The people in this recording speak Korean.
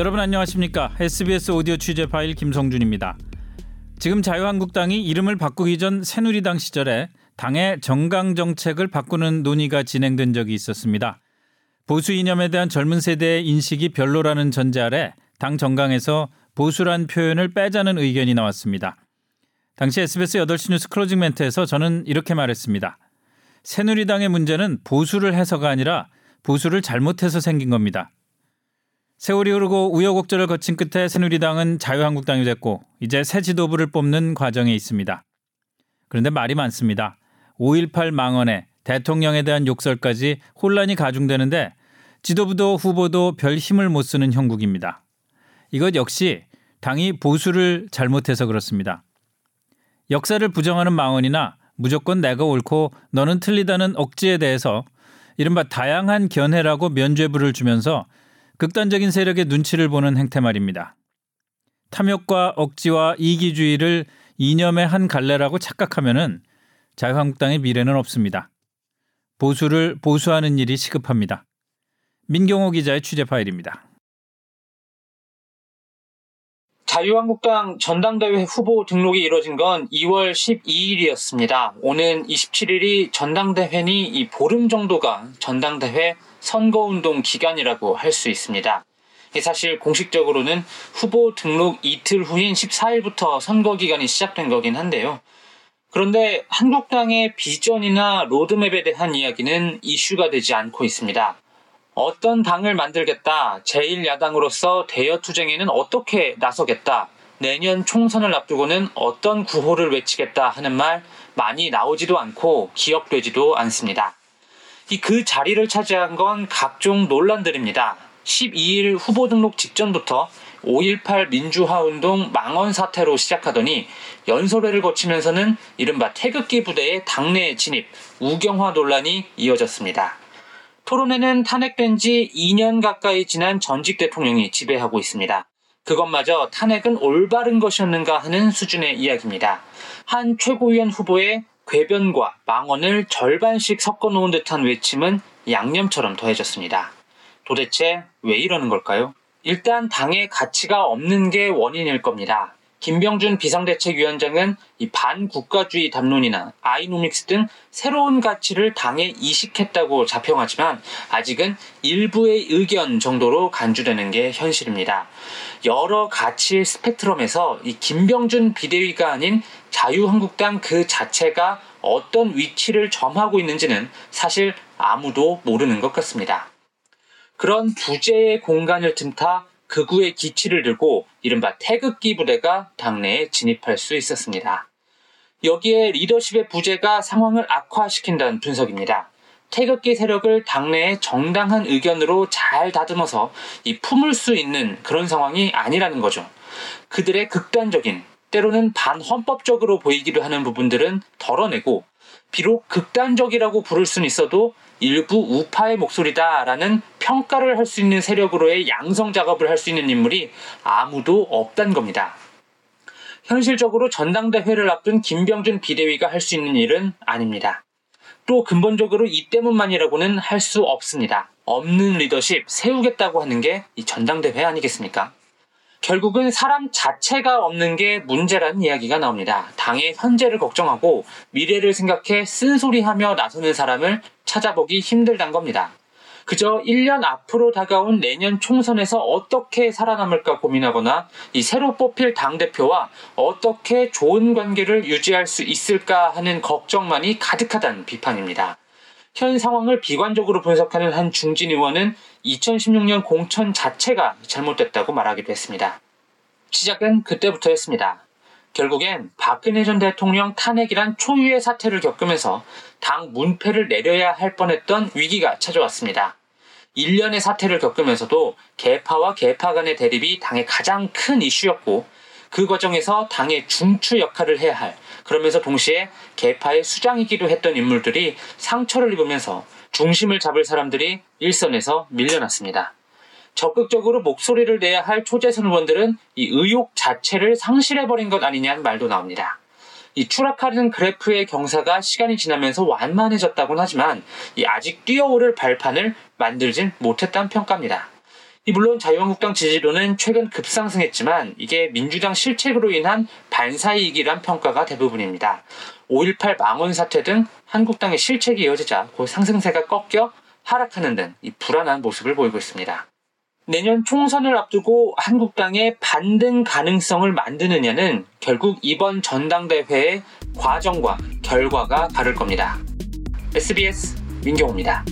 여러분 안녕하십니까? SBS 오디오 취재 파일 김성준입니다. 지금 자유한국당이 이름을 바꾸기 전 새누리당 시절에 당의 정강 정책을 바꾸는 논의가 진행된 적이 있었습니다. 보수 이념에 대한 젊은 세대의 인식이 별로라는 전제 아래 당 정강에서 보수란 표현을 빼자는 의견이 나왔습니다. 당시 SBS 8시 뉴스 클로징 멘트에서 저는 이렇게 말했습니다. 새누리당의 문제는 보수를 해서가 아니라 보수를 잘못해서 생긴 겁니다. 세월이 흐르고 우여곡절을 거친 끝에 새누리당은 자유한국당이 됐고 이제 새 지도부를 뽑는 과정에 있습니다. 그런데 말이 많습니다. 5.18 망언에 대통령에 대한 욕설까지 혼란이 가중되는데 지도부도 후보도 별 힘을 못 쓰는 형국입니다. 이것 역시 당이 보수를 잘못해서 그렇습니다. 역사를 부정하는 망언이나 무조건 내가 옳고 너는 틀리다는 억지에 대해서 이른바 다양한 견해라고 면죄부를 주면서 극단적인 세력의 눈치를 보는 행태 말입니다. 탐욕과 억지와 이기주의를 이념의 한 갈래라고 착각하면은 자유한국당의 미래는 없습니다. 보수를 보수하는 일이 시급합니다. 민경호 기자의 취재 파일입니다. 자유한국당 전당대회 후보 등록이 이뤄진 건 2월 12일이었습니다. 오는 27일이 전당대회니 이 보름 정도가 전당대회 선거운동 기간이라고 할 수 있습니다. 사실 공식적으로는 후보 등록 이틀 후인 14일부터 선거 기간이 시작된 거긴 한데요. 그런데 한국당의 비전이나 로드맵에 대한 이야기는 이슈가 되지 않고 있습니다. 어떤 당을 만들겠다, 제1야당으로서 대여투쟁에는 어떻게 나서겠다, 내년 총선을 앞두고는 어떤 구호를 외치겠다 하는 말 많이 나오지도 않고 기억되지도 않습니다. 그 자리를 차지한 건 각종 논란들입니다. 12일 후보 등록 직전부터 5.18 민주화 운동 망언 사태로 시작하더니 연설회를 거치면서는 이른바 태극기 부대의 당내 진입, 우경화 논란이 이어졌습니다. 토론회는 탄핵된 지 2년 가까이 지난 전직 대통령이 지배하고 있습니다. 그것마저 탄핵은 올바른 것이었는가 하는 수준의 이야기입니다. 한 최고위원 후보의 궤변과 망언을 절반씩 섞어 놓은 듯한 외침은 양념처럼 더해졌습니다. 도대체 왜 이러는 걸까요? 일단 당의 가치가 없는 게 원인일 겁니다. 김병준 비상대책위원장은 이 반국가주의 담론이나 아이노믹스 등 새로운 가치를 당에 이식했다고 자평하지만 아직은 일부의 의견 정도로 간주되는 게 현실입니다. 여러 가치의 스펙트럼에서 이 김병준 비대위가 아닌 자유한국당 그 자체가 어떤 위치를 점하고 있는지는 사실 아무도 모르는 것 같습니다. 그런 부재의 공간을 틈타 극우의 기치를 들고 이른바 태극기 부대가 당내에 진입할 수 있었습니다. 여기에 리더십의 부재가 상황을 악화시킨다는 분석입니다. 태극기 세력을 당내의 정당한 의견으로 잘 다듬어서 이 품을 수 있는 그런 상황이 아니라는 거죠. 그들의 극단적인 때로는 반헌법적으로 보이기도 하는 부분들은 덜어내고 비록 극단적이라고 부를 수는 있어도 일부 우파의 목소리다라는 평가를 할 수 있는 세력으로의 양성 작업을 할 수 있는 인물이 아무도 없단 겁니다. 현실적으로 전당대회를 앞둔 김병준 비대위가 할 수 있는 일은 아닙니다. 또 근본적으로 이 때문만이라고는 할 수 없습니다. 없는 리더십 세우겠다고 하는 게 이 전당대회 아니겠습니까? 결국은 사람 자체가 없는 게 문제라는 이야기가 나옵니다. 당의 현재를 걱정하고 미래를 생각해 쓴소리하며 나서는 사람을 찾아보기 힘들단 겁니다. 그저 1년 앞으로 다가온 내년 총선에서 어떻게 살아남을까 고민하거나 이 새로 뽑힐 당대표와 어떻게 좋은 관계를 유지할 수 있을까 하는 걱정만이 가득하다는 비판입니다. 현 상황을 비관적으로 분석하는 한 중진 의원은 2016년 공천 자체가 잘못됐다고 말하기도 했습니다. 시작은 그때부터였습니다. 결국엔 박근혜 전 대통령 탄핵이란 초유의 사태를 겪으면서 당 문패를 내려야 할 뻔했던 위기가 찾아왔습니다. 1년의 사태를 겪으면서도 개파와 개파 간의 대립이 당의 가장 큰 이슈였고 그 과정에서 당의 중추 역할을 해야 할 그러면서 동시에 개파의 수장이기도 했던 인물들이 상처를 입으면서 중심을 잡을 사람들이 일선에서 밀려났습니다. 적극적으로 목소리를 내야 할 초재선 의원들은 이 의혹 자체를 상실해버린 것 아니냐는 말도 나옵니다. 이 추락하는 그래프의 경사가 시간이 지나면서 완만해졌다고는 하지만 이 아직 뛰어오를 발판을 만들진 못했다는 평가입니다. 이 물론 자유한국당 지지율은 최근 급상승했지만 이게 민주당 실책으로 인한 반사이익이란 평가가 대부분입니다. 5.18 망원 사태 등 한국당의 실책이 이어지자 그 상승세가 꺾여 하락하는 등 이 불안한 모습을 보이고 있습니다. 내년 총선을 앞두고 한국당의 반등 가능성을 만드느냐는 결국 이번 전당대회의 과정과 결과가 다를 겁니다. SBS 민경호입니다.